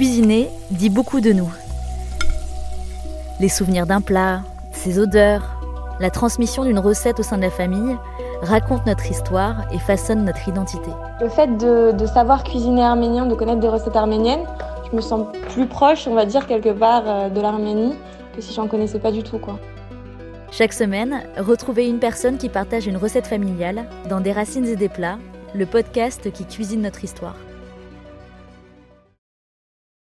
Cuisiner dit beaucoup de nous. Les souvenirs d'un plat, ses odeurs, la transmission d'une recette au sein de la famille racontent notre histoire et façonnent notre identité. Le fait de, savoir cuisiner arménien, de connaître des recettes arméniennes, je me sens plus proche, on va dire, quelque part euh, de l'Arménie que si j'en connaissais pas du tout. Quoi. Chaque semaine, retrouvez une personne qui partage une recette familiale dans Des racines et des plats, le podcast qui cuisine notre histoire.